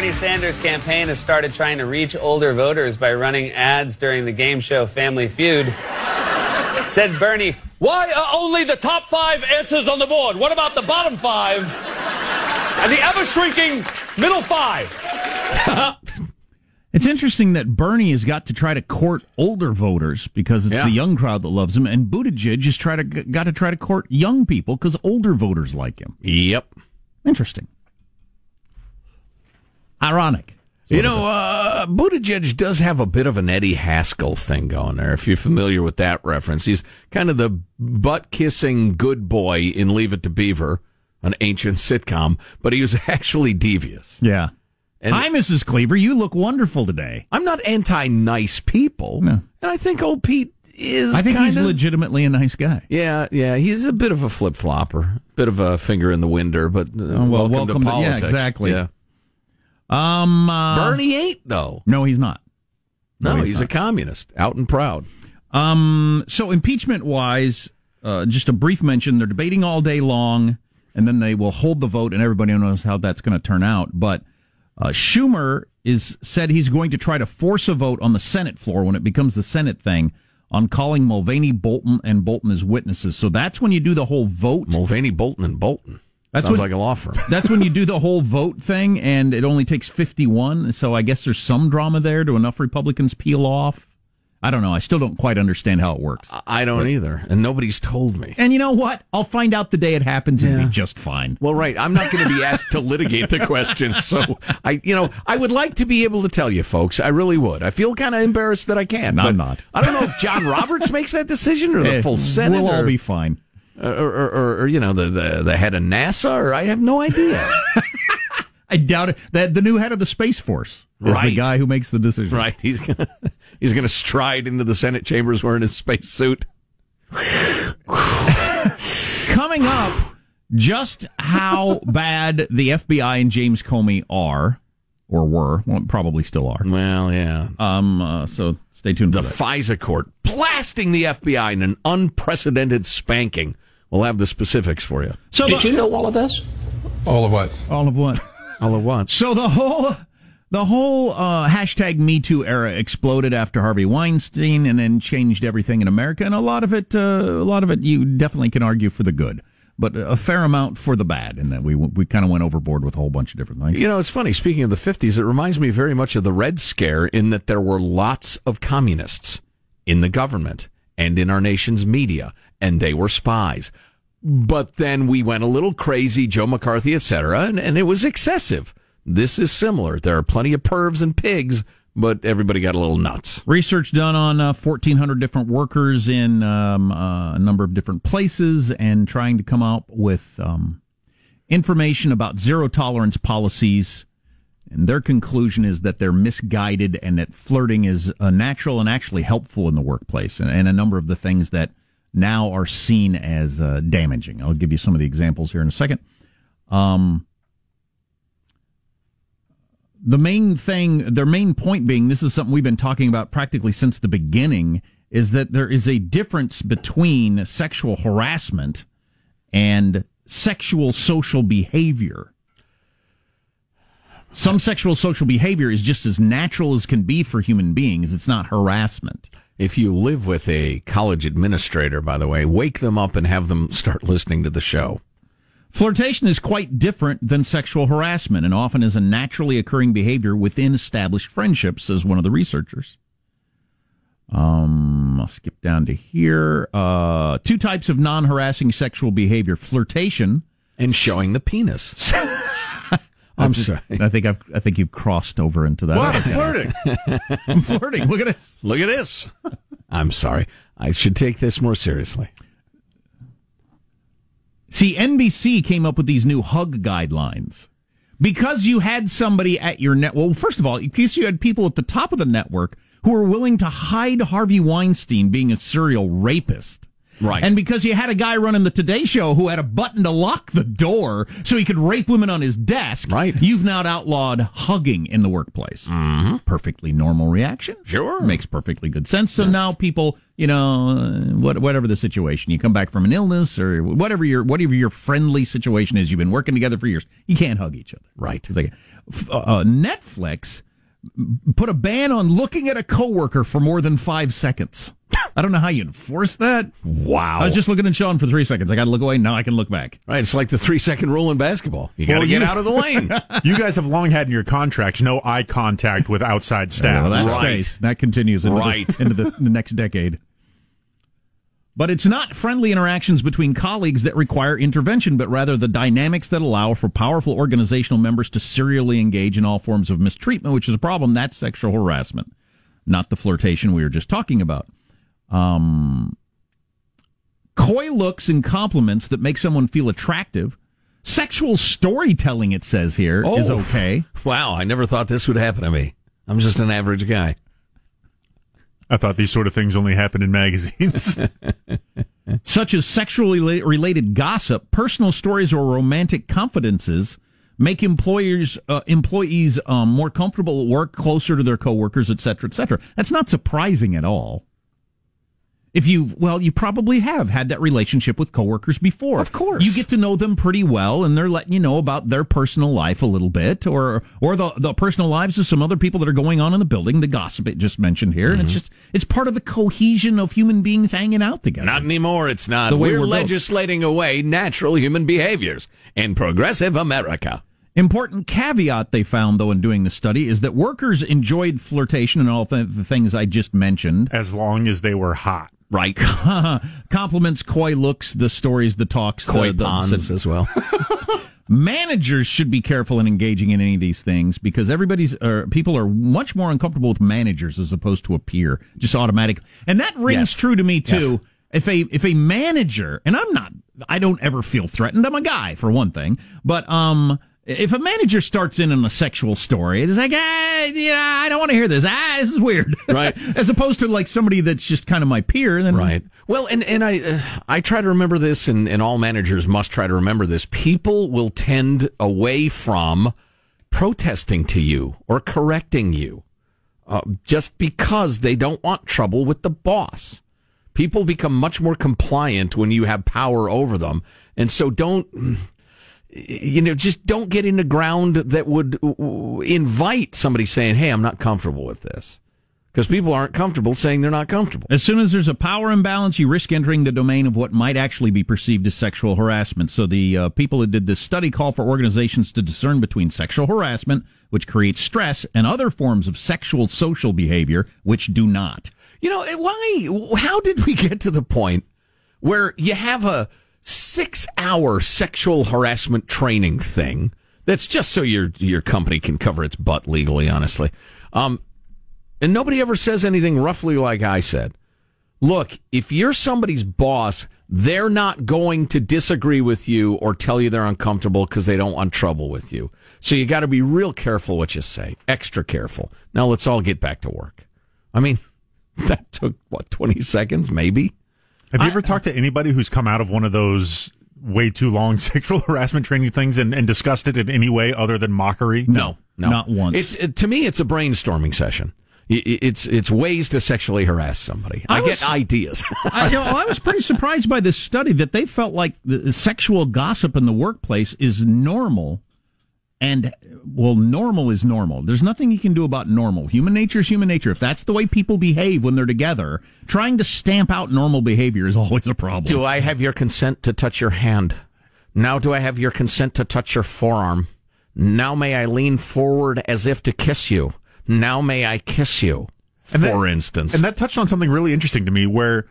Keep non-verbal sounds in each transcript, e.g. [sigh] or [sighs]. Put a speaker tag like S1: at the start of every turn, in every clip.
S1: Bernie Sanders' campaign has started trying to reach older voters by running ads during the game show Family Feud. Said Bernie,
S2: Why are only the top five answers on the board? What about the bottom five and the ever shrinking middle five?
S3: It's interesting that Bernie has got to try to court older voters because it's
S2: Yeah.
S3: the young crowd that loves him, and Buttigieg has try to got to try to court young people because older voters like him.
S2: Yep.
S3: Interesting. Ironic.
S4: You know, uh, Buttigieg does have a bit of an Eddie Haskell thing going there. If you're familiar with that reference, he's kind of the butt kissing good boy in Leave It to Beaver, an ancient [laughs] sitcom, but he was [laughs] actually devious.
S3: Yeah.
S4: And-
S3: Hi, Mrs. Cleaver. You look wonderful today.
S4: I'm not anti nice people,
S3: No.
S4: and I think old Pete is.
S3: I think he's
S4: kinda-
S3: legitimately a nice guy.
S4: Yeah, yeah, he's a bit of a flip flopper, bit of a finger in the winder, but uh,
S3: well,
S4: welcome,
S3: welcome
S4: to
S3: to- yeah, exactly.
S4: Yeah.
S3: Um, uh,
S4: Bernie ain't though.
S3: No, he's not.
S4: No,
S3: he's
S4: he's,
S3: not.
S4: a communist, out and proud.
S3: Um, so impeachment wise, uh, just a brief mention. They're debating all day long, and then they will hold the vote, and everybody knows how that's going to turn out. But uh, Schumer is said he's going to try to force a vote on the Senate floor when it becomes the Senate thing on calling Mulvaney, Bolton, and Bolton as witnesses. So that's when you do the whole vote.
S4: Mulvaney, Bolton, and Bolton.
S3: That's
S4: Sounds
S3: what-
S4: like a law firm.
S3: That's when you do the whole vote thing, and it only takes 51. So I guess there's some drama there. Do enough Republicans peel off? I don't know. I still don't quite understand how it works.
S4: I don't either, and nobody's told me.
S3: And you know what? I'll find out the day it happens and be just fine.
S4: Well, right. I'm not going to be asked to litigate the question, so I, you know, I would like to be able to tell you, folks. I really would. I feel kind of embarrassed that I can't.
S3: No,
S4: but
S3: I'm not.
S4: I don't know if John Roberts makes that decision or the
S3: Eh,
S4: full Senate.
S3: We'll all be fine.
S4: Or, or, or, or, you know, the, the the head of NASA. Or I have no idea. [laughs]
S3: I doubt it. That the new head of the Space Force is the
S4: Right.
S3: guy who makes the decision.
S4: right? He's gonna he's gonna stride into the Senate chambers wearing his space suit.
S3: summing up just how [laughs] bad the FBI and James Comey are, or were, well, probably still are.
S4: Well, yeah.
S3: Um. Uh, so stay tuned.
S4: The
S3: for that.
S4: FISA court blasting the FBI in an unprecedented spanking. We'll have the specifics for you.
S3: So
S5: Did
S3: the-
S5: you know all of this?
S6: All of what?
S3: all of what? [laughs]
S4: All at once.
S3: So the whole the whole uh, hashtag Me Too era exploded after Harvey Weinstein, and then changed everything in America. And a lot of it, uh, a lot of it, you definitely can argue for the good, but a fair amount for the bad. And that we we kind of went overboard with a whole bunch of different things.
S4: You know, it's funny. Speaking of the 50s, it reminds me very much of the Red Scare in that there were lots of communists in the government and in our nation's media, and they were spies. But then we went a little crazy, Joe McCarthy, etc., and, and it was excessive. This is similar. There are plenty of pervs and pigs, but everybody got a little nuts.
S3: Research done on uh, 1,400 different workers in um, uh, a number of different places and trying to come up with um, information about zero tolerance policies. And their conclusion is that they're misguided and that flirting is uh, natural and actually helpful in the workplace. And, and a number of the things that now are seen as uh, damaging. I'll give you some of the examples here in a second. Um, the main thing, their main point being, this is something we've been talking about practically since the beginning, is that there is a difference between sexual harassment and sexual social behavior. Some sexual social behavior is just as natural as can be for human beings. It's not harassment.
S4: If you live with a college administrator, by the way, wake them up and have them start listening to the show.
S3: Flirtation is quite different than sexual harassment and often is a naturally occurring behavior within established friendships, says one of the researchers. Um, I'll skip down to here. Uh, two types of non harassing sexual behavior flirtation
S4: and showing the penis. [laughs] I'm sorry.
S3: I think I've, I think you've crossed over into that.
S4: What? I'm flirting. [laughs]
S3: I'm flirting. Look at this.
S4: Look at this. I'm sorry. I should take this more seriously.
S3: See, NBC came up with these new hug guidelines because you had somebody at your net. Well, first of all, in case you had people at the top of the network who were willing to hide Harvey Weinstein being a serial rapist.
S4: Right.
S3: And because you had a guy running the Today Show who had a button to lock the door so he could rape women on his desk,
S4: Right.
S3: you've now outlawed hugging in the workplace. Mm-hmm. Perfectly normal reaction.
S4: Sure.
S3: Makes perfectly good sense. So now people, you know, uh, what, whatever the situation, you come back from an illness or whatever your whatever your friendly situation is, you've been working together for years, you can't hug each other.
S4: Right.
S3: It's like, uh, uh, Netflix put a ban on looking at a coworker for more than five seconds. I don't know how you enforce that.
S4: Wow.
S3: I was just looking at Sean for three seconds. I got to look away. Now I can look back.
S4: Right. It's like the three second rule in basketball. You got to
S7: Well,
S4: get
S7: you-
S4: out of the lane. [laughs]
S7: You guys have long had in your contracts no eye contact with outside staff.
S3: Well, that
S4: Right.
S3: stays. That continues into,
S4: Right.
S3: the, into the, the next decade. But it's not friendly interactions between colleagues that require intervention, but rather the dynamics that allow for powerful organizational members to serially engage in all forms of mistreatment, which is a problem. That's sexual harassment, not the flirtation we were just talking about. Um, coy looks and compliments that make someone feel attractive. Sexual storytelling, it says here, is
S4: Oh.
S3: okay. [laughs]
S4: wow. I never thought this would happen to me. I'm just an average guy.
S7: I thought these sort of things only happened in magazines. [laughs]
S3: such as sexually related gossip, personal stories, or romantic confidences, make employers uh, employees um, more comfortable at work, closer to their coworkers, et cetera, et cetera. That's not surprising at all. If you well, you probably have had that relationship with coworkers before.
S4: Of course.
S3: you get to know them pretty well, and they're letting you know about their personal life a little bit, or or the the personal lives of some other people that are going on in the building. The gossip it just mentioned here, and it's mm-hmm. just it's part of the cohesion of human beings hanging out together.
S4: Not anymore. It's not.
S3: The way
S4: we're,
S3: we're built.
S4: legislating away natural human behaviors in progressive America.
S3: Important caveat they found, though, in doing the study is that workers enjoyed flirtation and all th- the things I just mentioned.
S7: as long as they were hot.
S4: Right. [laughs]
S3: Compliments, coy looks, the stories, the talks, the-
S4: Koi
S3: the,
S4: ponds as well. [laughs]
S3: managers should be careful in engaging in any of these things because everybody's uh, people are much more uncomfortable with managers as opposed to a peer, just automatic. And that rings
S4: Yes.
S3: true to me too. If a if a manager, and I'm not, I don't ever feel threatened. I'm a guy for one thing, but um, If a manager starts in on a sexual story, it's like, ah, yeah, I don't want to hear this. Ah, this is weird. [laughs]
S4: Right.
S3: As opposed to like somebody that's just kind of my peer. Then
S4: Right. Well, and and I uh, I try to remember this, and, and all managers must try to remember this. People will tend away from protesting to you or correcting you uh, just because they don't want trouble with the boss. People become much more compliant when you have power over them, and so don't you know just don't get in the ground that would invite somebody saying, "Hey, I'm not comfortable with this." Because people aren't comfortable saying they're not comfortable.
S3: As soon as there's a power imbalance, you risk entering the domain of what might actually be perceived as sexual harassment. So the uh, people that did this study call for organizations to discern between sexual harassment, which creates stress, and other forms of sexual social behavior, which do not.
S4: You know, why? How did we get to the point where you have a six hour sexual harassment training thing that's just so your your company can cover its butt legally, honestly? Um, and nobody ever says anything roughly like I said. Look, if you're somebody's boss, they're not going to disagree with you or tell you they're uncomfortable because they don't want trouble with you. So you got to be real careful what you say, extra careful. Now let's all get back to work. I mean, [laughs] that took what, 20 seconds, maybe?
S7: Have you ever talked to anybody who's come out of one of those way too long [laughs] sexual harassment training things and, and discussed it in any way other than mockery?
S4: No, no.
S3: Not once.
S4: It's, it, to me, it's a brainstorming session. I- I- It's it's ways to sexually harass somebody. I,
S3: I
S4: get ideas. [laughs]
S3: I, you know, I was pretty surprised by this study that they felt like the sexual gossip in the workplace is normal. And, well, normal is normal. There's nothing you can do about normal. Human nature is human nature. If that's the way people behave when they're together, trying to stamp out normal behavior is [laughs] always a problem.
S4: Do I have your consent to touch your hand? Now do I have your consent to touch your forearm? Now may I lean forward as if to kiss you? Now may I kiss you?
S7: And
S4: for
S7: that-
S4: instance.
S7: And that touched on something really interesting to me where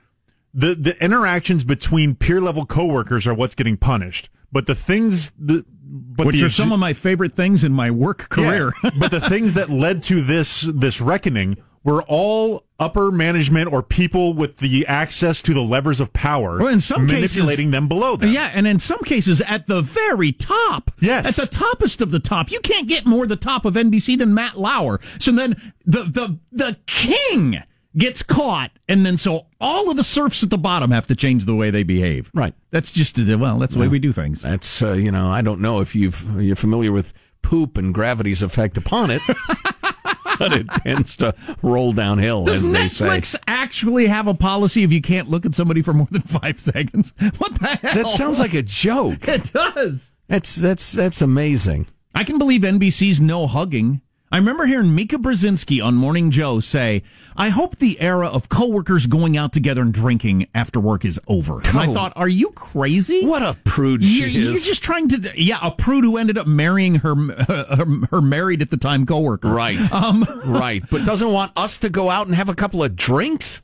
S7: the, the interactions between peer level coworkers are what's getting punished. But the things that, but
S3: Which
S7: the
S3: are some of my favorite things in my work career.
S7: Yeah, [laughs] but the things that led to this this reckoning were all upper management or people with the access to the levers of power,
S3: Well, in some
S7: manipulating
S3: cases,
S7: them below them.
S3: Yeah, and in some cases at the very top.
S7: Yes.
S3: At the toppest of the top. You can't get more the top of NBC than Matt Lauer. So then the the the king gets caught and then so all of the serfs at the bottom have to change the way they behave.
S4: Right.
S3: That's just well, that's the way we do things.
S4: That's uh, you know I don't know if you've you're familiar with poop and gravity's effect upon it, [laughs] but it tends to roll downhill
S3: Does
S4: as they say.
S3: Netflix actually have a policy if you can't look at somebody for more than [laughs] five seconds? [laughs] What the hell?
S4: That sounds like a joke.
S3: it does.
S4: That's that's that's amazing.
S3: I can believe NBC's no hugging. I remember hearing Mika Brzezinski on Morning Joe say, I hope the era of coworkers going out together and drinking after work is over. And I
S4: Oh.
S3: thought, are you crazy?
S4: What a prude
S3: You're,
S4: she
S3: you're just trying to, yeah, a prude who ended up marrying her, [laughs] her, her married at the time coworker.
S4: Right.
S3: Um,
S4: right. But doesn't want us to go out and have a couple of drinks?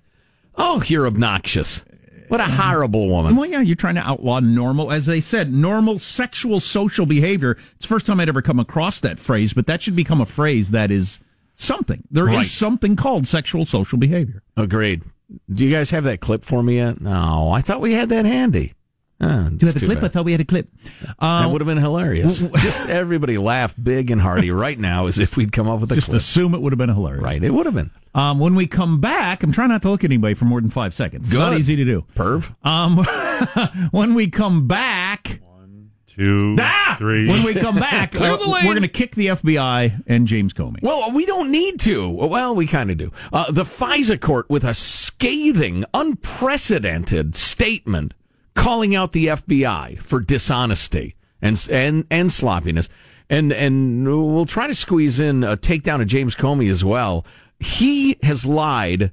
S4: Oh, you're obnoxious. What a horrible woman.
S3: Well, yeah, you're trying to outlaw normal, as they said, normal sexual social behavior. It's the first time I'd ever come across that phrase, but that should become a phrase that is something. There is
S4: Right.
S3: something called sexual social behavior.
S4: Agreed. Do you guys have that clip for me yet? No, I thought we had that handy. Oh,
S3: Do you have a clip? I thought we had a clip. Uh,
S4: that would have been hilarious. Just everybody laugh big and hearty right now as if we'd come up with a
S3: just
S4: clip.
S3: assume it would have been hilarious.
S4: Right, it would have been.
S3: Um, when we come back, I'm trying not to look at anybody for more than five seconds. It's not easy to do.
S4: Perv.
S3: Um, [laughs] when we come back,
S7: Two,
S3: ah!
S7: three.
S3: when we come back, uh, we're going to kick the FBI and James Comey.
S4: Well, we don't need to. Well, we kind of do. Uh, the FISA court with a scathing, unprecedented statement calling out the FBI for dishonesty and and and sloppiness. And and we'll try to squeeze in a takedown of James Comey as well. He has lied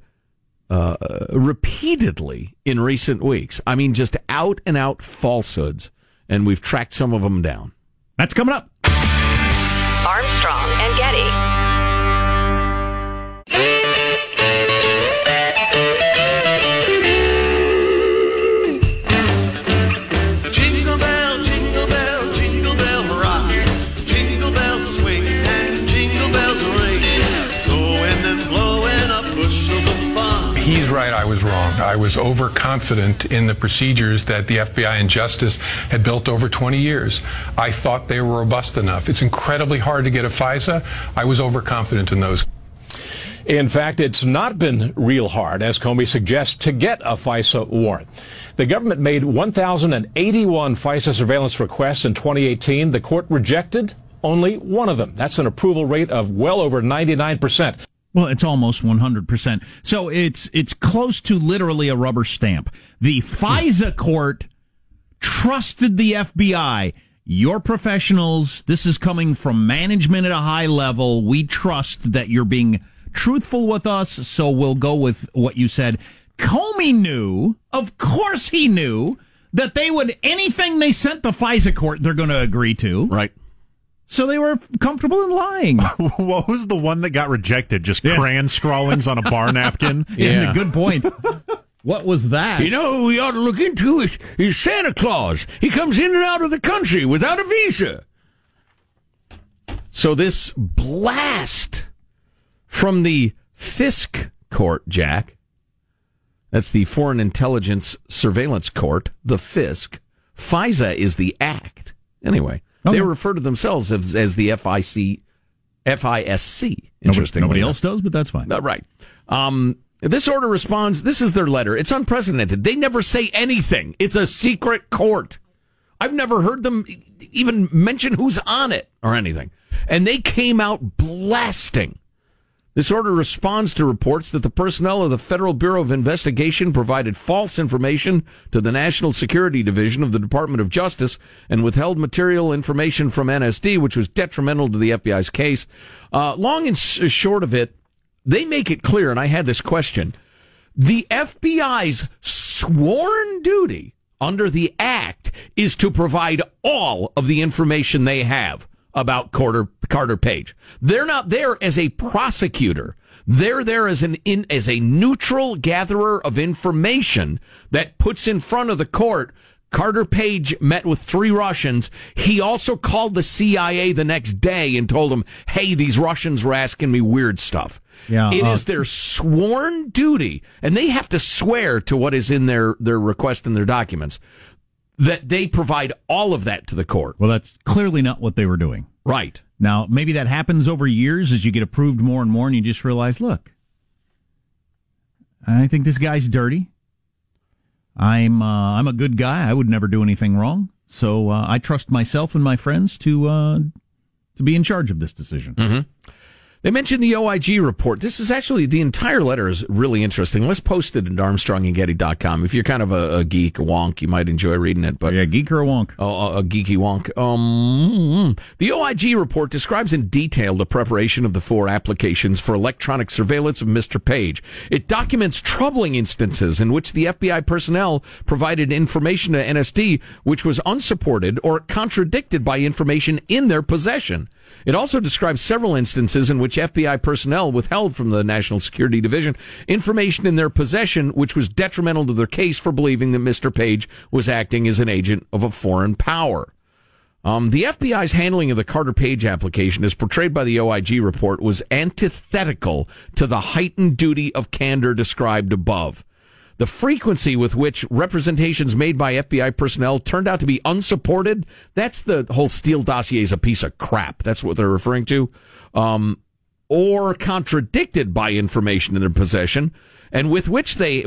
S4: uh, repeatedly in recent weeks. I mean, just out and out falsehoods, and we've tracked some of them down.
S3: That's coming up.
S5: Armstrong and Getty.
S8: Was overconfident in the procedures that the FBI and Justice had built over 20 years. I thought they were robust enough. It's incredibly hard to get a FISA. I was overconfident in those.
S9: In fact, it's not been real hard, as Comey suggests, to get a FISA warrant. The government made 1,081 FISA surveillance requests in 2018. The court rejected only one of them. That's an approval rate of well over 99%.
S3: Well, it's almost 100%. So it's it's close to literally a rubber stamp. The FISA court trusted the FBI. You're professionals. This is coming from management at a high level. We trust that you're being truthful with us, so we'll go with what you said. Comey knew, of course he knew, that they would anything they sent the FISA court they're going to agree to.
S4: Right.
S3: So they were comfortable in lying. [laughs]
S7: what was the one that got rejected? Just crayon scrawlings on a bar [laughs] napkin?
S3: Yeah, good point. What was that?
S4: You know who we ought to look into is, is Santa Claus. He comes in and out of the country without a visa. So this blast from the FISC court, Jack. That's the Foreign Intelligence Surveillance Court, the FISC. FISA is the act. Anyway,
S3: Okay.
S4: they refer to themselves as, as the FIC, FISC. Interesting.
S3: Nobody else does, but that's fine.
S4: Uh, right. Um, this order responds. This is their letter. It's unprecedented. They never say anything. It's a secret court. I've never heard them even mention who's on it or anything. And they came out blasting. This order responds to reports that the personnel of the Federal Bureau of Investigation provided false information to the National Security Division of the Department of Justice and withheld material information from NSD, which was detrimental to the FBI's case. Uh, long and short of it, they make it clear, and I had this question. The FBI's sworn duty under the Act is to provide all of the information they have about Carter, Carter Page. They're not there as a prosecutor. They're there as an in, as a neutral gatherer of information that puts in front of the court. Carter Page met with three Russians. He also called the CIA the next day and told them, "Hey, these Russians were asking me weird stuff."
S3: Yeah,
S4: It is
S3: uh,
S4: their sworn duty, and they have to swear to what is in their, their request and their documents, that they provide all of that to the court.
S3: Well, that's clearly not what they were doing.
S4: Right.
S3: Now, maybe that happens over years as you get approved more and more, and you just realize, look, I think this guy's dirty. I'm uh, I'm a good guy. I would never do anything wrong. So uh, I trust myself and my friends to uh, to be in charge of this decision.
S4: Mm-hmm. They mentioned the OIG report. This is actually, the entire letter is really interesting. Let's post it at armstrongandgetty.com. If you're kind of a, a geek, a wonk, you might enjoy reading it. But
S3: Yeah, geek or a wonk.
S4: Oh, a, a geeky wonk. Um, the OIG report describes in detail the preparation of the four applications for electronic surveillance of Mr. Page. It documents troubling instances in which the FBI personnel provided information to NSD which was unsupported or contradicted by information in their possession. It also describes several instances in which FBI personnel withheld from the National Security Division information in their possession which was detrimental to their case for believing that Mr. Page was acting as an agent of a foreign power. Um, the FBI's handling of the Carter Page application, as portrayed by the OIG report, was antithetical to the heightened duty of candor described above. The frequency with which representations made by FBI personnel turned out to be unsupported, that's the whole Steele dossier is a piece of crap. That's what they're referring to. Um, or contradicted by information in their possession, and with which they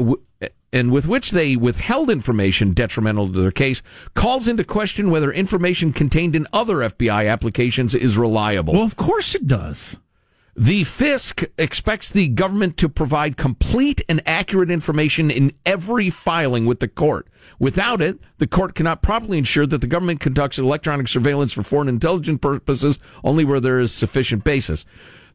S4: and with which they withheld information detrimental to their case, calls into question whether information contained in other FBI applications is reliable.
S3: Well, of course it does.
S4: The FISC expects the government to provide complete and accurate information in every filing with the court. Without it, the court cannot properly ensure that the government conducts electronic surveillance for foreign intelligence purposes only where there is sufficient basis.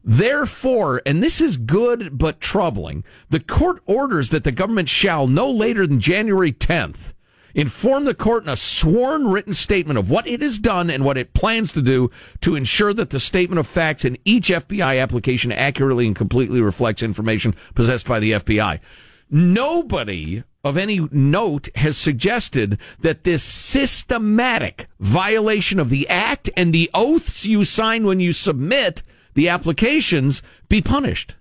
S4: Therefore, and this is good but troubling, the court orders that the government shall no later than January 10th inform the court in a sworn written statement of what it has done and what it plans to do to ensure that the statement of facts in each FBI application accurately and completely reflects information possessed by the FBI. Nobody of any note has suggested that this systematic violation of the act and the oaths you sign when you submit the applications be punished.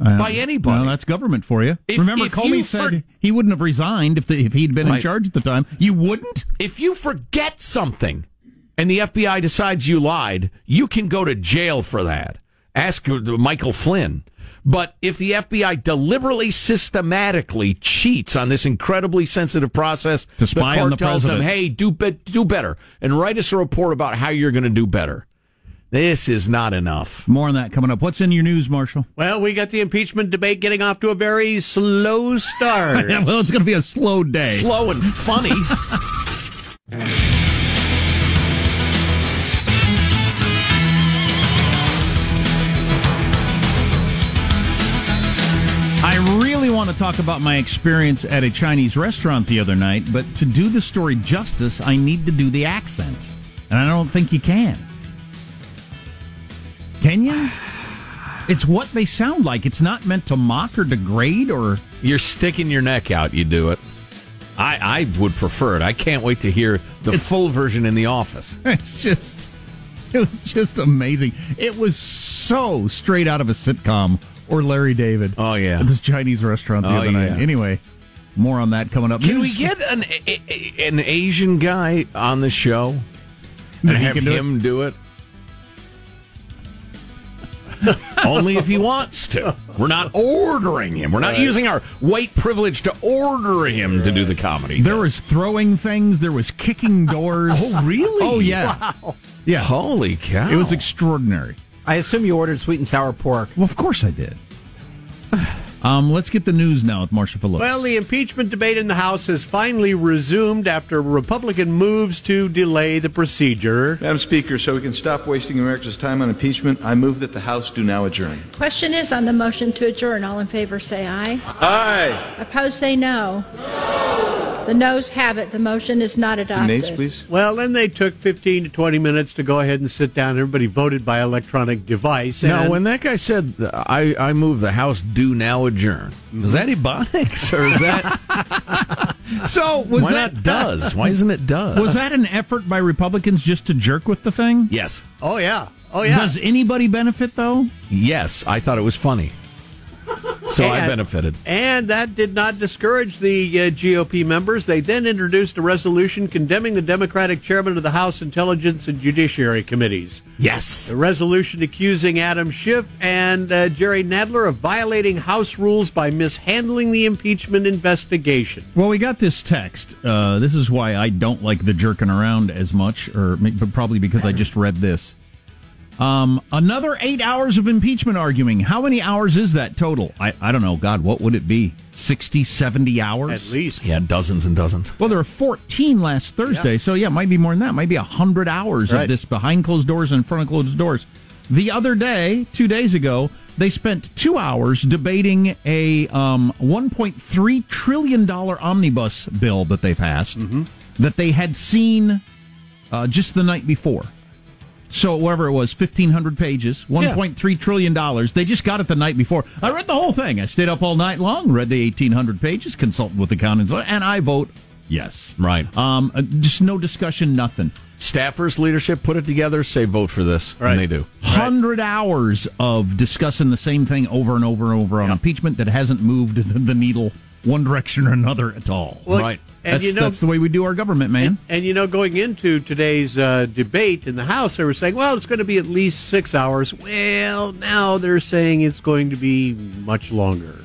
S3: Uh,
S4: by anybody.
S3: Well, that's government for you.
S4: If-
S3: Remember,
S4: if
S3: Comey
S4: you
S3: said
S4: for-
S3: he wouldn't have resigned if the, if he'd been in charge at the time. You wouldn't.
S4: if you forget something and the FBI decides you lied, you can go to jail for that. Ask Michael Flynn. But if the FBI deliberately, systematically cheats on this incredibly sensitive process,
S3: To spy
S4: the court
S3: on the
S4: tells them, "Hey, do be- do better and write us a report about how you're going to do better." This is not enough.
S3: More on that coming up. What's in your news, Marshall?
S10: Well, we got the impeachment debate getting off to a very slow start. [laughs]
S3: well, it's going to be a slow day.
S4: Slow and funny. [laughs]
S3: I really want to talk about my experience at a Chinese restaurant the other night, but to do the story justice, I need to do the accent. And I don't think you can. Can you? It's what they sound like. It's not meant to mock or degrade or.
S4: You're sticking your neck out. You do it. I I would prefer it. I can't wait to hear the full version in the office. [laughs]
S3: It's just. It was just amazing. It was so straight out of a sitcom or Larry David.
S4: Oh yeah,
S3: at this Chinese restaurant the
S4: Oh,
S3: other night. Anyway, more on that coming up.
S4: Can we get an an Asian guy on the show and have
S3: can do it?
S4: him do it? [laughs] Only if he wants to. We're not ordering him. We're not
S3: Right.
S4: using our white privilege to order him to do the comedy.
S3: There was throwing things. There was kicking doors.
S4: Oh, really?
S3: Oh, yeah. Yeah.
S4: Holy cow.
S3: It was extraordinary.
S11: I assume you ordered sweet and sour pork.
S3: Well, of course I did. Um, let's get the news now with Marshall Phillips.
S10: Well, the impeachment debate in the House has finally resumed after Republican moves to delay the procedure.
S12: Madam Speaker, so we can stop wasting America's time on impeachment, I move that the House do now adjourn.
S13: Question is on the motion to adjourn. All in favor say aye.
S12: Aye.
S13: Opposed say no. The noes have it. The motion is not adopted.
S12: please.
S10: Well, then they took 15 to 20 minutes to go ahead and sit down. Everybody voted by electronic device.
S4: Now, when that guy said, I, I move the House do now adjourn, is that Ebonics or is that. [laughs]
S3: so, was
S4: Why
S3: that
S4: does? Why isn't it does?
S3: Was that an effort by Republicans just to jerk with the thing?
S4: Yes.
S10: Oh, yeah. Oh, yeah.
S3: Does anybody benefit, though?
S4: Yes, I thought it was funny. So I benefited.
S10: And that did not discourage the uh, GOP members. They then introduced a resolution condemning the Democratic chairman of the House Intelligence and Judiciary Committees.
S4: Yes.
S10: The resolution accusing Adam Schiff and uh, Jerry Nadler of violating House rules by mishandling the impeachment investigation.
S3: Well, we got this text. Uh, this is why I don't like the jerking around as much, or but probably because I just read this. Um, another eight hours of impeachment arguing. How many hours is that total? I, I don't know. God, what would it be? 60, 70 hours?
S10: At least.
S4: Yeah, dozens and dozens.
S3: Well, there were 14 last Thursday, so yeah, it might be more than that. Might be 100 hours
S10: Right.
S3: of this behind closed doors and in front of closed doors. The other day, two days ago, they spent two hours debating a um, $1.3 trillion omnibus bill that they passed that they had seen uh, just the night before. So whatever it was, fifteen hundred pages, one point three trillion dollars. They just got it the night before. I read the whole thing. I stayed up all night long, read the eighteen hundred pages, consulted with the accountants, and I vote yes.
S4: Right.
S3: Um, uh, just no discussion, nothing.
S4: Staffers, leadership put it together, say vote for this,
S10: Right.
S4: and they do.
S3: Hundred hours of discussing the same thing over and over and over on impeachment that hasn't moved [laughs] the needle one direction or another at all.
S10: Well,
S4: right.
S10: and
S3: That's,
S10: you know-
S3: that's the way we do our government, man.
S10: And you know, going into today's uh, debate in the House, they were saying, well, it's going to be at least six hours. Well, now they're saying it's going to be much longer.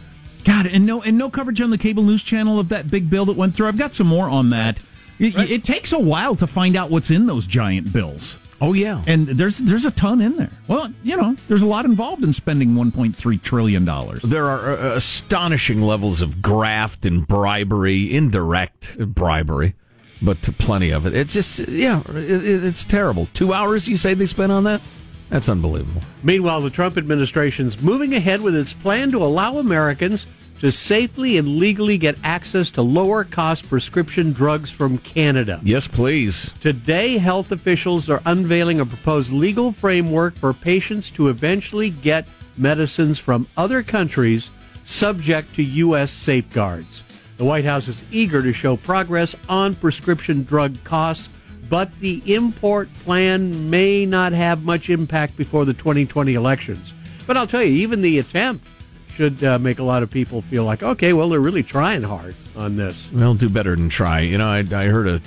S3: God, and no, and no coverage on the cable news channel of that big bill that went through. I've got some more on that. It, it takes a while to find out what's in those giant bills.
S4: Oh yeah,
S3: and there's there's a ton in there. Well, you know, there's a lot involved in spending 1.3 trillion dollars.
S4: There are uh, astonishing levels of graft and bribery, indirect bribery, but to plenty of it. It's just, yeah, it, it- it's terrible. Two hours you say they spent on that? That's unbelievable.
S10: Meanwhile, the Trump administration's moving ahead with its plan to allow Americans to safely and legally get access to lower cost prescription drugs from Canada.
S4: Yes, please.
S10: Today, health officials are unveiling a proposed legal framework for patients to eventually get medicines from other countries subject to U.S. safeguards. The White House is eager to show progress on prescription drug costs, but the import plan may not have much impact before the 2020 elections. But I'll tell you, even the attempt should uh, make a lot of people feel like, okay, well, they're really trying hard on this.
S4: Well, do better than try. You know, I, I heard a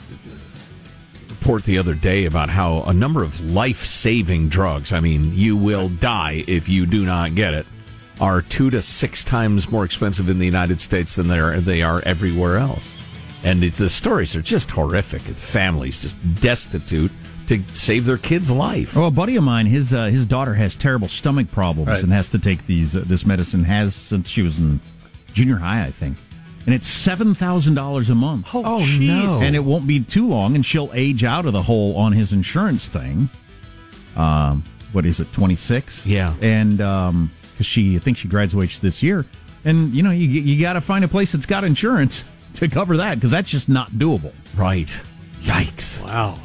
S4: report the other day about how a number of life saving drugs, I mean, you will die if you do not get it, are two to six times more expensive in the United States than they are, they are everywhere else. And the stories are just horrific. Families just destitute to save their kid's life.
S3: Well, a buddy of mine, his uh, his daughter has terrible stomach problems
S4: Right.
S3: and has to take these uh, this medicine. Has since she was in junior high, I think, and it's seven thousand dollars a month.
S4: Oh, Oh, no.
S3: And it won't be too long, and she'll age out of the hole on his insurance thing. Um, what is it, twenty six?
S4: Yeah.
S3: and um, because she, I think she graduates this year, and you know, you you got to find a place that's got insurance [laughs] to cover that because that's just not doable.
S4: Right. Yikes.
S10: Wow.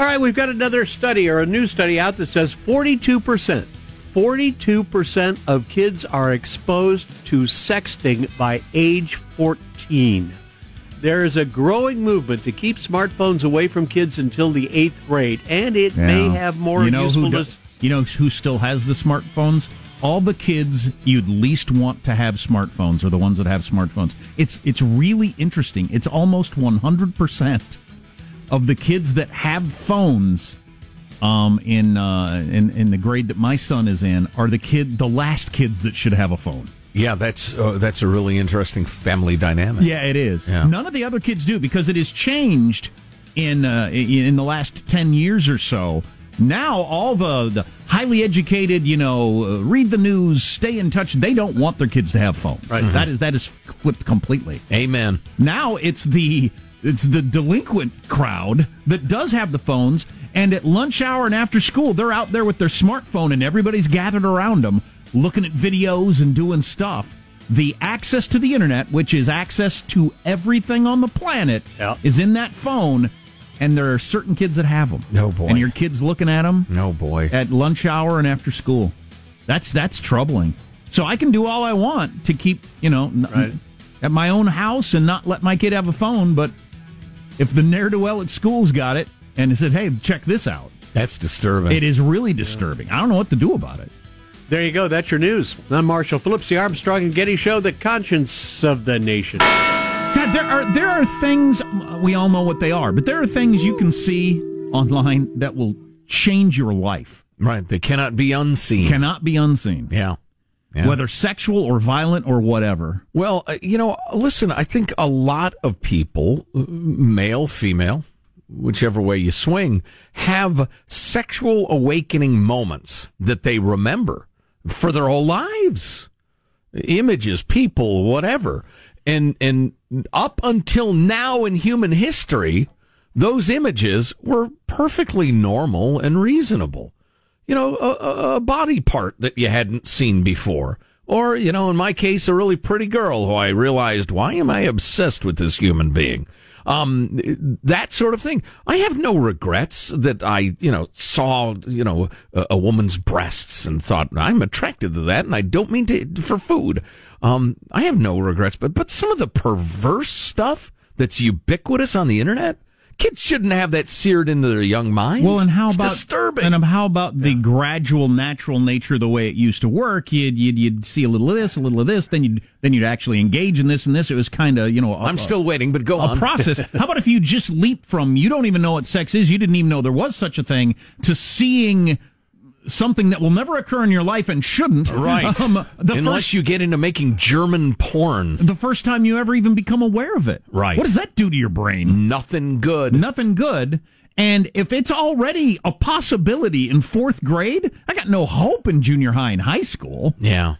S10: All right, we've got another study or a new study out that says 42%, 42% of kids are exposed to sexting by age 14. There is a growing movement to keep smartphones away from kids until the eighth grade, and it may have more
S3: you know who
S10: usefulness.
S3: do- you know who still has the smartphones? All the kids you'd least want to have smartphones are the ones that have smartphones. It's it's really interesting. It's almost one hundred percent of the kids that have phones um, in uh, in in the grade that my son is in are the kid the last kids that should have a phone.
S4: Yeah, that's uh, that's a really interesting family dynamic.
S3: Yeah, it is.
S4: Yeah.
S3: None of the other kids do because it has changed in uh, in the last ten years or so. Now all the, the highly educated, you know, uh, read the news, stay in touch. They don't want their kids to have phones.
S4: Right.
S3: That is that is flipped completely.
S4: Amen.
S3: Now it's the it's the delinquent crowd that does have the phones, and at lunch hour and after school, they're out there with their smartphone, and everybody's gathered around them, looking at videos and doing stuff. The access to the internet, which is access to everything on the planet, is in that phone, and there are certain kids that have them.
S4: No oh, boy.
S3: and your kids looking at them.
S4: No oh, boy.
S3: At lunch hour and after school, that's that's troubling. So I can do all I want to keep you know n- at my own house and not let my kid have a phone, but if the ne'er do well at school's got it and it said, "Hey, check this out,"
S4: That's disturbing.
S3: it is really disturbing. I don't know what to do about it.
S10: There you go. That's your news. I'm Marshall Phillips, the Armstrong and Getty Show, the conscience of the nation.
S3: God, there are there are things we all know what they are, but there are things you can see online that will change your life.
S4: Right. They cannot be unseen.
S3: Cannot be unseen.
S4: Yeah. Yeah.
S3: Whether sexual or violent or whatever.
S4: Well, uh, you know, listen, I think a lot of people, uh, male, female, whichever way you swing, have sexual awakening moments that they remember for their whole lives. Images, people, whatever. And and up until now in human history, those images were perfectly normal and reasonable you know, a, a- body part that you hadn't seen before. Or, you know, in my case, a really pretty girl who I realized, why am I obsessed with this human being? Um, that sort of thing. I have no regrets that I, you know, saw, you know, a, a woman's breasts and thought, I'm attracted to that and I don't mean to, for food. Um, I have no regrets, but, but some of the perverse stuff that's ubiquitous on the internet, kids shouldn't have that seared into their young minds.
S3: Well, and how
S4: It's
S3: about
S4: disturbing?
S3: And how about the gradual, natural nature of the way it used to work? You'd you'd, you'd see a little of this, a little of this, then you'd then you'd actually engage in this and this. It was kind of you know. i
S4: I'm still waiting, but go
S3: a
S4: on.
S3: process. [laughs] How about if you just leap from you don't even know what sex is, you didn't even know there was such a thing, to seeing something that will never occur in your life and shouldn't.
S4: Right.
S3: Um, the
S4: Unless
S3: first
S4: you get into making German porn.
S3: the first time you ever even become aware of it.
S4: Right.
S3: What does that do to your brain?
S4: Nothing good.
S3: Nothing good. And if it's already a possibility in fourth grade, I got no hope in junior high and high school.
S4: Yeah.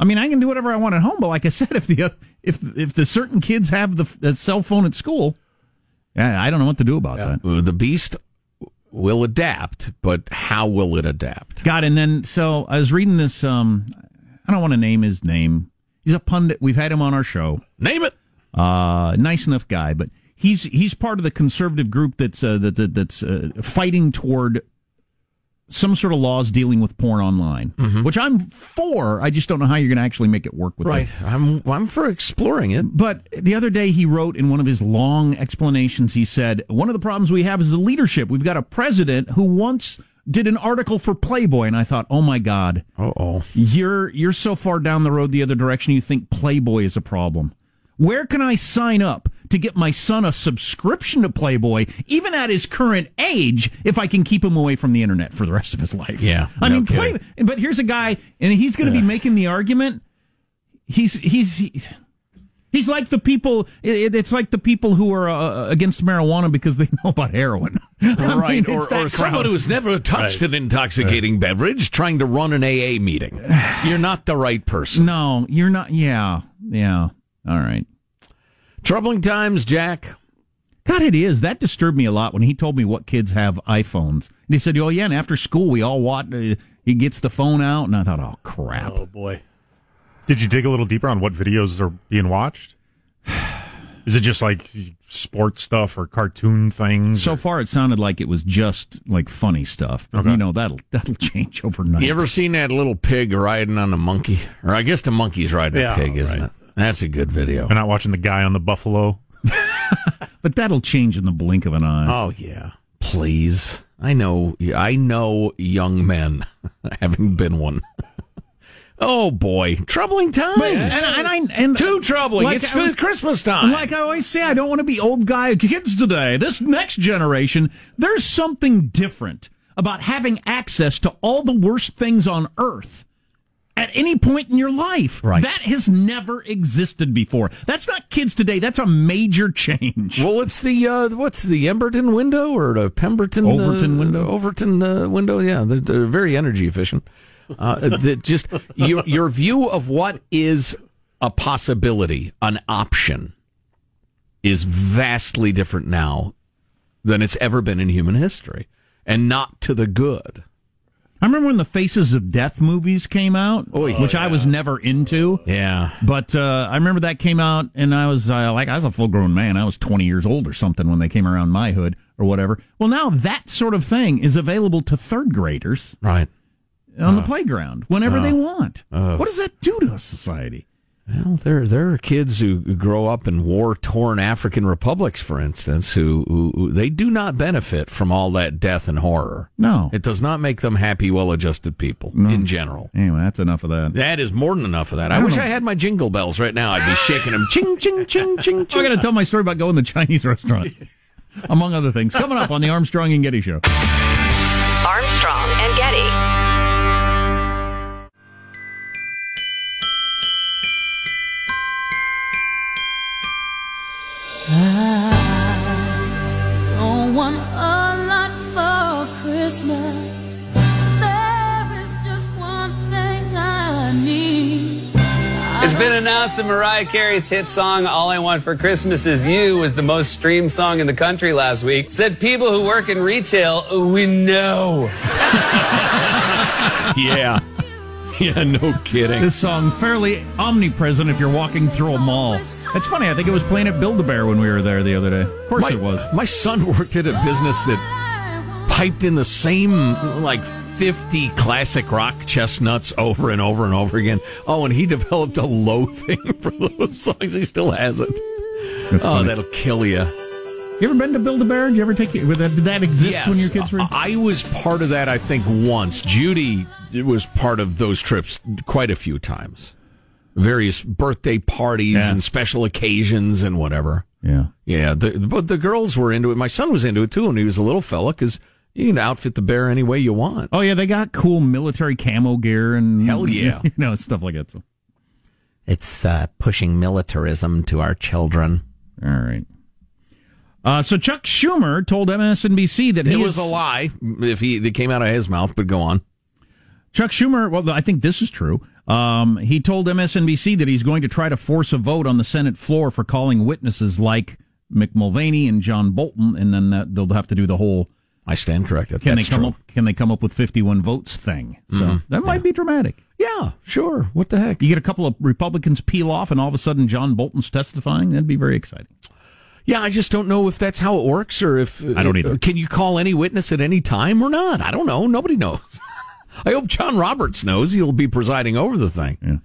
S3: I mean, I can do whatever I want at home, but like I said, if the if if the certain kids have the, the cell phone at school, yeah, I don't know what to do about that.
S4: Uh, The beast will adapt, but how will it adapt?
S3: God, and then so I was reading this. Um, I don't want to name his name. He's a pundit. We've had him on our show.
S4: Name it.
S3: Uh, nice enough guy, but he's he's part of the conservative group that's uh, that, that that's uh, fighting toward some sort of laws dealing with porn online, which I'm for. I just don't know how you're going to actually make it work with
S4: Right.
S3: it.
S4: I'm I'm for exploring it.
S3: But the other day he wrote in one of his long explanations, he said, one of the problems we have is the leadership. We've got a president who once did an article for Playboy, and I thought, oh my god, Uh
S4: oh,
S3: you're you're so far down the road the other direction. You think Playboy is a problem. Where can I sign up to get my son a subscription to Playboy, even at his current age, if I can keep him away from the internet for the rest of his life?
S4: Yeah,
S3: I
S4: no
S3: mean, Play, but here's a guy, and he's going to be making the argument. He's he's. He, He's like the people. It's like the people who are uh, against marijuana because they [laughs] know about heroin,
S4: right,
S3: mean,
S4: or,
S3: that
S4: or someone who's never touched an intoxicating beverage trying to run an AA meeting. [sighs] You're not the right person.
S3: No, you're not. Yeah, yeah. All right.
S4: Troubling times, Jack.
S3: God, it is. That disturbed me a lot when he told me what kids have iPhones. And he said, "Oh yeah, and after school we all watch." Uh, he gets the phone out, and I thought, "Oh crap."
S7: Oh boy. Did you dig a little deeper on what videos are being watched? [sighs] Is it just like sports stuff or cartoon things?
S3: So far, it sounded like it was just like funny stuff. But,
S7: Okay.
S3: You know that'll that'll [laughs] change overnight.
S4: You ever seen that little pig riding on a monkey? Or I guess the monkey's riding
S7: Yeah,
S4: a pig, isn't
S7: right.
S4: it? That's a good video.
S7: We're not watching the guy on the buffalo. [laughs]
S3: But that'll change in the blink of an eye.
S4: Oh yeah, please. I know. I know young men, [laughs] having been one. [laughs] oh boy, troubling times.
S3: But- and, and I and
S4: Too troubling.
S3: Like
S4: it's
S3: was-
S4: Christmas time.
S3: Like I always say, I don't want to be old guy kids today. This next generation, there's something different about having access to all the worst things on earth at any point in your life.
S4: Right.
S3: That has never existed before. That's not kids today. That's a major change.
S4: Well, it's the uh, what's the Emberton window or the Pemberton
S3: Overton
S4: uh,
S3: window?
S4: Overton uh, window. Yeah, they're, they're very energy efficient. Uh, [laughs] that just your your view of what is a possibility, an option, is vastly different now than it's ever been in human history, and not to the good.
S3: I remember when the Faces of Death movies came out, which I was never into.
S4: Yeah,
S3: But uh, I remember that came out, and I was uh, like, I was a full grown man. I was 20 years old or something when they came around my hood or whatever. Well, now that sort of thing is available to third graders
S4: right
S3: on the playground whenever
S4: Oh.
S3: they want.
S4: Oh.
S3: What does that do to a society?
S4: Well, there there are kids who grow up in war torn African republics, for instance, who, who, who they do not benefit from all that death and horror.
S3: No.
S4: It does not make them happy, well adjusted people in general.
S3: Anyway, that's enough of that.
S4: That is more than enough of that. I,
S3: I
S4: wish
S3: know.
S4: I had my jingle bells right now. I'd be shaking them. Ching, ching, ching, ching, [laughs] ching.
S3: I'm going to tell my story about going to the Chinese restaurant, [laughs] among other things. Coming up on the Armstrong and Getty Show.
S5: Armstrong
S6: Christmas. There is just one thing I need.
S1: It's been announced that Mariah Carey's hit song "All I Want for Christmas Is You" was the most streamed song in the country last week. Said people who work in retail, we know. [laughs]
S4: yeah. Yeah, no kidding.
S3: This song fairly omnipresent if you're walking through a mall. It's funny. I think it was playing at Build-A-Bear when we were there the other day. Of course
S4: my,
S3: it was.
S4: My son worked at a business that piped in the same like 50 classic rock chestnuts over and over and over again. Oh, and he [laughs] developed a loathing [laughs] for those songs. He still has it.
S3: That's
S4: oh,
S3: funny.
S4: that'll kill you.
S3: You ever been to Build-A-Bear? Did you ever take it? Did that, did that exist when your kids were?
S4: I I was part of that, I think, once. Judy was part of those trips quite a few times. Various birthday parties
S3: Yeah.
S4: and special occasions and whatever.
S3: Yeah.
S4: Yeah, the, but the girls were into it. My son was into it too, and he was a little fella because you can outfit the bear any way you want.
S3: Oh yeah, they got cool military camo gear and
S4: Hell yeah. [laughs]
S3: you know stuff like that. So
S4: It's uh, pushing militarism to our children.
S3: all right. Uh, so Chuck Schumer told MSNBC that he
S4: It
S3: is-
S4: was a lie if he it came out of his mouth, but go on.
S3: Chuck Schumer, well, I think this is true. Um, he told MSNBC that he's going to try to force a vote on the Senate floor for calling witnesses like Mick Mulvaney and John Bolton, and then that, they'll have to do the whole.
S4: I stand corrected.
S3: Can
S4: That's
S3: they come
S4: true.
S3: up? Can they come up with fifty-one votes thing? So
S4: Mhm.
S3: that might be dramatic.
S4: Yeah, sure. What the heck?
S3: You get a couple of Republicans peel off, and all of a sudden John Bolton's testifying. That'd be very exciting.
S4: Yeah, I just don't know if that's how it works or if
S3: I don't either.
S4: Can you call any witness at any time or not? I don't know. Nobody knows. [laughs] I hope John Roberts knows. He'll be presiding over the thing.
S3: Yeah.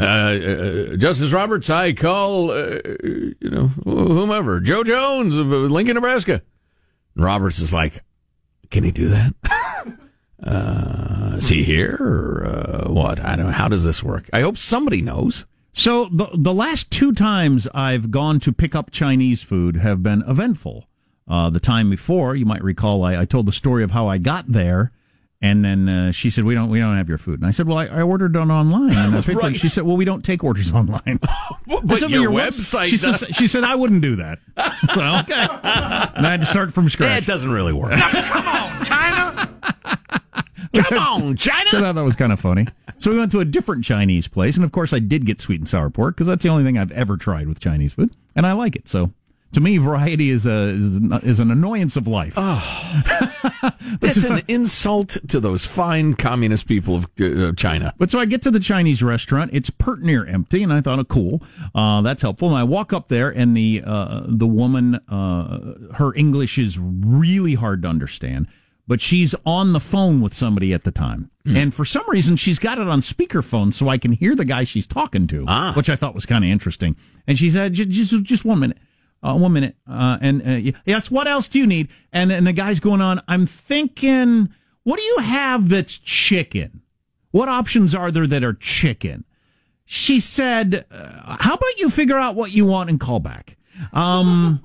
S4: Uh, uh, Justice Roberts, I call, uh, you know, whomever, Joe Jones of uh, Lincoln, Nebraska. Roberts is like, can he do that? [laughs] Uh, is he here or uh, what? I don't know. How does this work? I hope somebody knows.
S3: So the the last two times I've gone to pick up Chinese food have been eventful. Uh, the time before, you might recall, I, I told the story of how I got there, and then uh, she said, "We don't, we don't have your food." And I said, "Well, I, I ordered it online." And I paid for it.
S4: Right.
S3: She said, "Well, we don't take orders [laughs] online." [laughs]
S4: But
S3: I said,
S4: your
S3: webs-
S4: website
S3: She,
S4: does-
S3: says, she said, "I wouldn't do that." [laughs] So okay, and I had to start from scratch.
S4: It doesn't really work. Come on, China. Come on, China!
S3: So I thought that was kind of funny. So we went to a different Chinese place, and of course, I did get sweet and sour pork because that's the only thing I've ever tried with Chinese food, and I like it. So to me, variety is a is, an- annoyance of life. [laughs]
S4: It's an insult to those fine communist people of uh, China.
S3: But so I get to the Chinese restaurant. It's pert near empty, and I thought, oh, cool, uh, that's helpful. And I walk up there, and the uh, the woman, uh, her English is really hard to understand, but she's on the phone with somebody at the time, and for some reason, she's got it on speakerphone, so I can hear the guy she's talking to, which I thought was kind of interesting. And she said, just just one minute. Uh, one minute. Uh, and uh, yes, what else do you need? And and the guy's going on. I'm thinking, what do you have that's chicken? What options are there that are chicken? She said, uh, "How about you figure out what you want and call back." Um,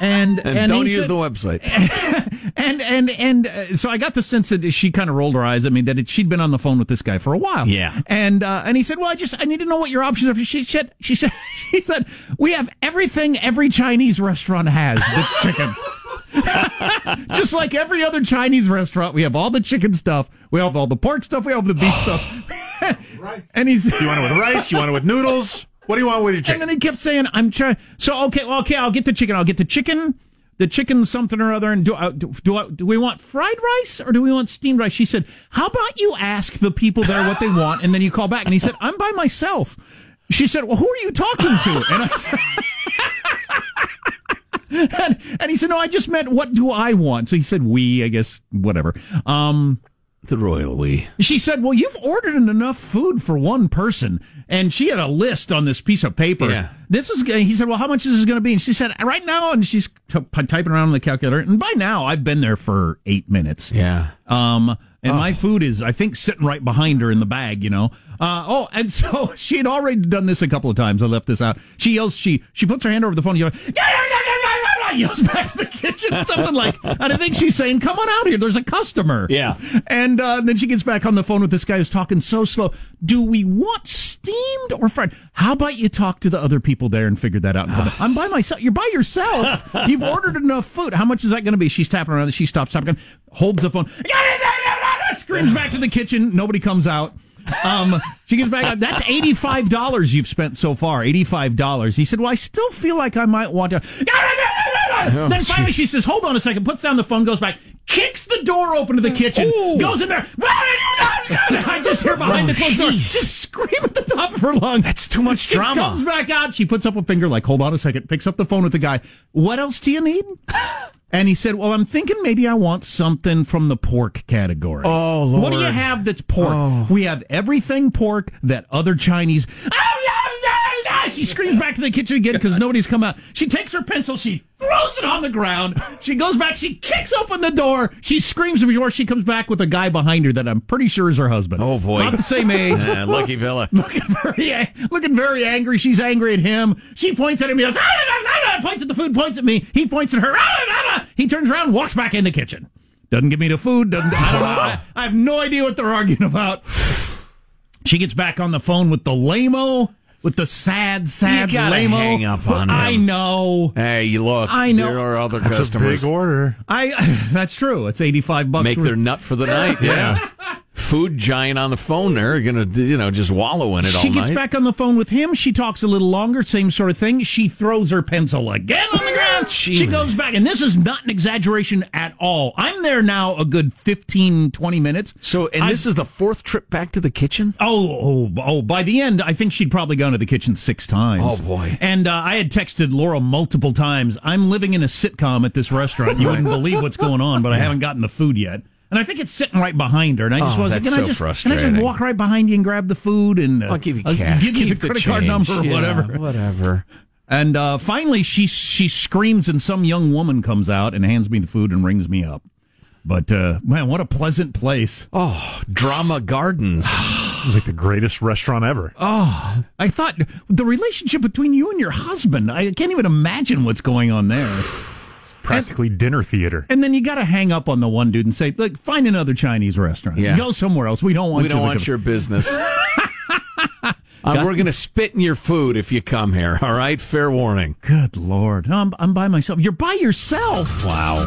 S3: and [laughs]
S4: And, don't use
S3: said-
S4: the website. [laughs]
S3: and and and uh, so I got the sense that she kind of rolled her eyes at me that it, she'd been on the phone with this guy for a while.
S4: Yeah.
S3: And uh, and he said, "Well, I just I need to know what your options are." She said, "She said, [laughs] she said we have everything every Chinese restaurant has that's [laughs] chicken." [laughs] just like every other Chinese restaurant, we have all the chicken stuff, we have all the pork stuff, we have the beef stuff. [sighs] and he's
S7: You want it with rice? You want it with noodles? What do you want with your chicken?
S3: and then he kept saying, "I'm trying." So okay, well, okay, I'll get the chicken. I'll get the chicken, the chicken something or other. And do I, do, do, I, do we want fried rice or do we want steamed rice? She said, "How about you ask the people there what they want, and then you call back." And he said, "I'm by myself." She said, "Well, who are you talking to?" And I said. [laughs] And, and he said, "No, I just meant what do I want?" So he said, "We, I guess, whatever." Um,
S4: the royal we.
S3: she said, "Well, you've ordered enough food for one person," and she had a list on this piece of paper.
S4: Yeah.
S3: This is. He said, "Well, how much is this going to be?" And she said, "Right now," and she's t- typing around on the calculator. And by now, I've been there for eight minutes.
S4: Yeah.
S3: Um, and my food is, I think, sitting right behind her in the bag. You know. Uh, oh, and [laughs] so she had already done this a couple of times. I left this out. She yells. She she puts her hand over the phone. She Yells, yeah, yeah, yeah, yeah, yeah, yeah, yells back to the kitchen. Something like, and I think she's saying, "Come on out here. There's a customer."
S4: Yeah.
S3: And uh, then she gets back on the phone with this guy who's talking so slow. Do we want steamed or fried? How about you talk to the other people there and figure that out? And come back. I'm by myself. You're by yourself. [laughs] You've ordered enough food. How much is that going to be? She's tapping around. She stops tapping, holds the phone, [laughs] screams back to the kitchen. Nobody comes out. Um, she gets back. That's eighty five dollars you've spent so far. Eighty five dollars. He said, "Well, I still feel like I might want to." [laughs] then finally, she says, "Hold on a second. Puts down the phone, goes back, kicks the door open to the kitchen, goes in there. [laughs] I just hear behind
S4: Oh,
S3: the closed door,
S4: jeez.
S3: just scream at the top of her lungs.
S4: That's too much
S3: She
S4: drama.
S3: comes back out. She puts up a finger, like, "Hold on a second. Picks up the phone with the guy. What else do you need? And he said, "Well, I'm thinking maybe I want something from the pork category.
S4: Oh,
S3: What do you have that's pork?
S4: Oh.
S3: We have everything pork that other Chinese. Yeah, She screams back to the kitchen again because nobody's come out. She takes her pencil, she throws it on the ground. She goes back, she kicks open the door. She screams before she comes back with a guy behind her that I'm pretty sure is her husband.
S4: Oh boy.
S3: not the same age. [laughs]
S4: Uh, lucky Villa.
S3: Looking very, looking very angry. She's angry at him. She points at him. He goes, "Ah, ah, ah, ah," points at the food, points at me. He points at her. He turns around, walks back in the kitchen. Doesn't give me the food. Doesn't. I don't know. I, I have no idea what they're arguing about. She gets back on the phone with the lamo, with the sad, sad
S4: You hang up on him.
S3: I know.
S4: Hey, you look.
S3: I know.
S4: There are other
S7: That's
S4: customers.
S7: a big order.
S3: I. [laughs] That's true. It's eighty five bucks.
S4: Make
S3: worth-
S4: their nut for the [laughs] night. Yeah. [laughs] Food giant on the phone there, gonna you know just wallow in it
S3: She gets
S4: night.
S3: back on the phone with him. She talks a little longer, same sort of thing. She throws her pencil again on the ground. [laughs] she goes back, and this is not an exaggeration at all. I'm there now a good 15, 20 minutes.
S4: So, and this is the fourth trip back to the kitchen.
S3: Oh, oh, oh! By the end, I think she'd probably gone to the kitchen six times.
S4: Oh, boy.
S3: And uh, I had texted Laura multiple times. I'm living in a sitcom at this restaurant. You wouldn't believe what's going on, but I haven't gotten the food yet. And I think it's sitting right behind her. And I just
S4: Oh,
S3: was
S4: that's
S3: can I
S4: so
S3: just, Can I just walk right behind you and grab the food and uh,
S4: I'll give you
S3: uh,
S4: cash.
S3: give you
S4: Keep
S3: the
S4: the
S3: credit card number or
S4: Yeah,
S3: whatever.
S4: Whatever.
S3: And uh, finally, she she screams, and some young woman comes out and hands me the food and rings me up. But uh, man, what a pleasant place.
S4: Oh, Drama Gardens. [sighs]
S7: It's like the greatest restaurant ever.
S3: Oh, I thought the relationship between you and your husband, I can't even imagine what's going on there. [sighs] [sighs]
S7: Practically dinner theater.
S3: And then you got to hang up on the one dude and say, "Look, find another Chinese restaurant.
S4: Yeah.
S3: Go somewhere else. We don't want
S4: we don't want your business. [laughs] Uh, we're going to spit in your food if you come here. All right, fair warning.
S3: Good lord, I'm, I'm by myself. You're by yourself.
S4: Wow.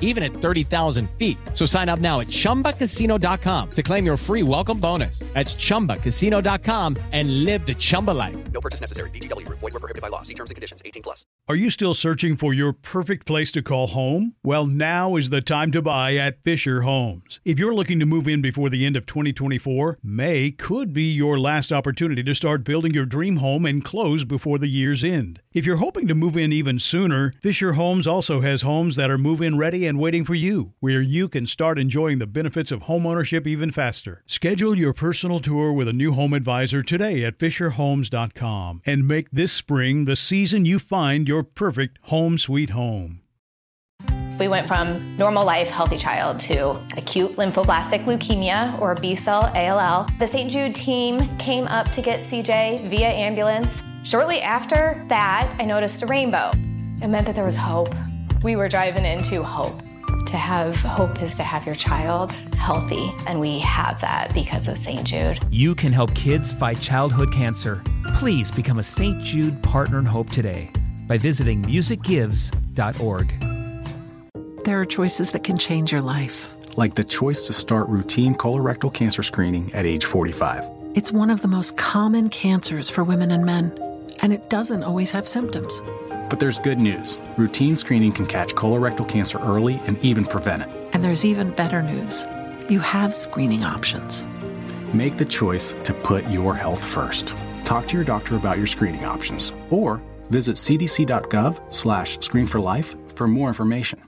S14: even at 30,000 feet. So sign up now at chumbacasino.com to claim your free welcome bonus. That's chumbacasino.com and live the Chumba life.
S15: No purchase necessary. VGW Group. Void were prohibited by law. See terms and conditions. 18 plus.
S16: Are you still searching for your perfect place to call home? Well, now is the time to buy at Fisher Homes. If you're looking to move in before the end of 2024, May could be your last opportunity to start building your dream home and close before the year's end. If you're hoping to move in even sooner, Fisher Homes also has homes that are move in and waiting for you, where you can start enjoying the benefits of homeownership even faster. Schedule your personal tour with a new home advisor today at FisherHomes.com and make this spring the season you find your perfect home sweet home.
S17: We went from normal life, healthy child to acute lymphoblastic leukemia or B cell ALL. The St. Jude team came up to get CJ via ambulance. Shortly after that, I noticed a rainbow. It meant that there was hope. We were driving into hope. To have hope is to have your child healthy, and we have that because of St. Jude.
S18: You can help kids fight childhood cancer. Please become a St. Jude Partner in Hope today by visiting musicgives.org.
S19: There are choices that can change your life.
S20: like the choice to start routine colorectal cancer screening at age 45.
S19: It's one of the most common cancers for women and men, and it doesn't always have symptoms.
S20: But there's good news. Routine screening can catch colorectal cancer early and even prevent it.
S19: And there's even better news. You have screening options.
S20: Make the choice to put your health first. Talk to your doctor about your screening options or visit cdc.gov slash screen for more information.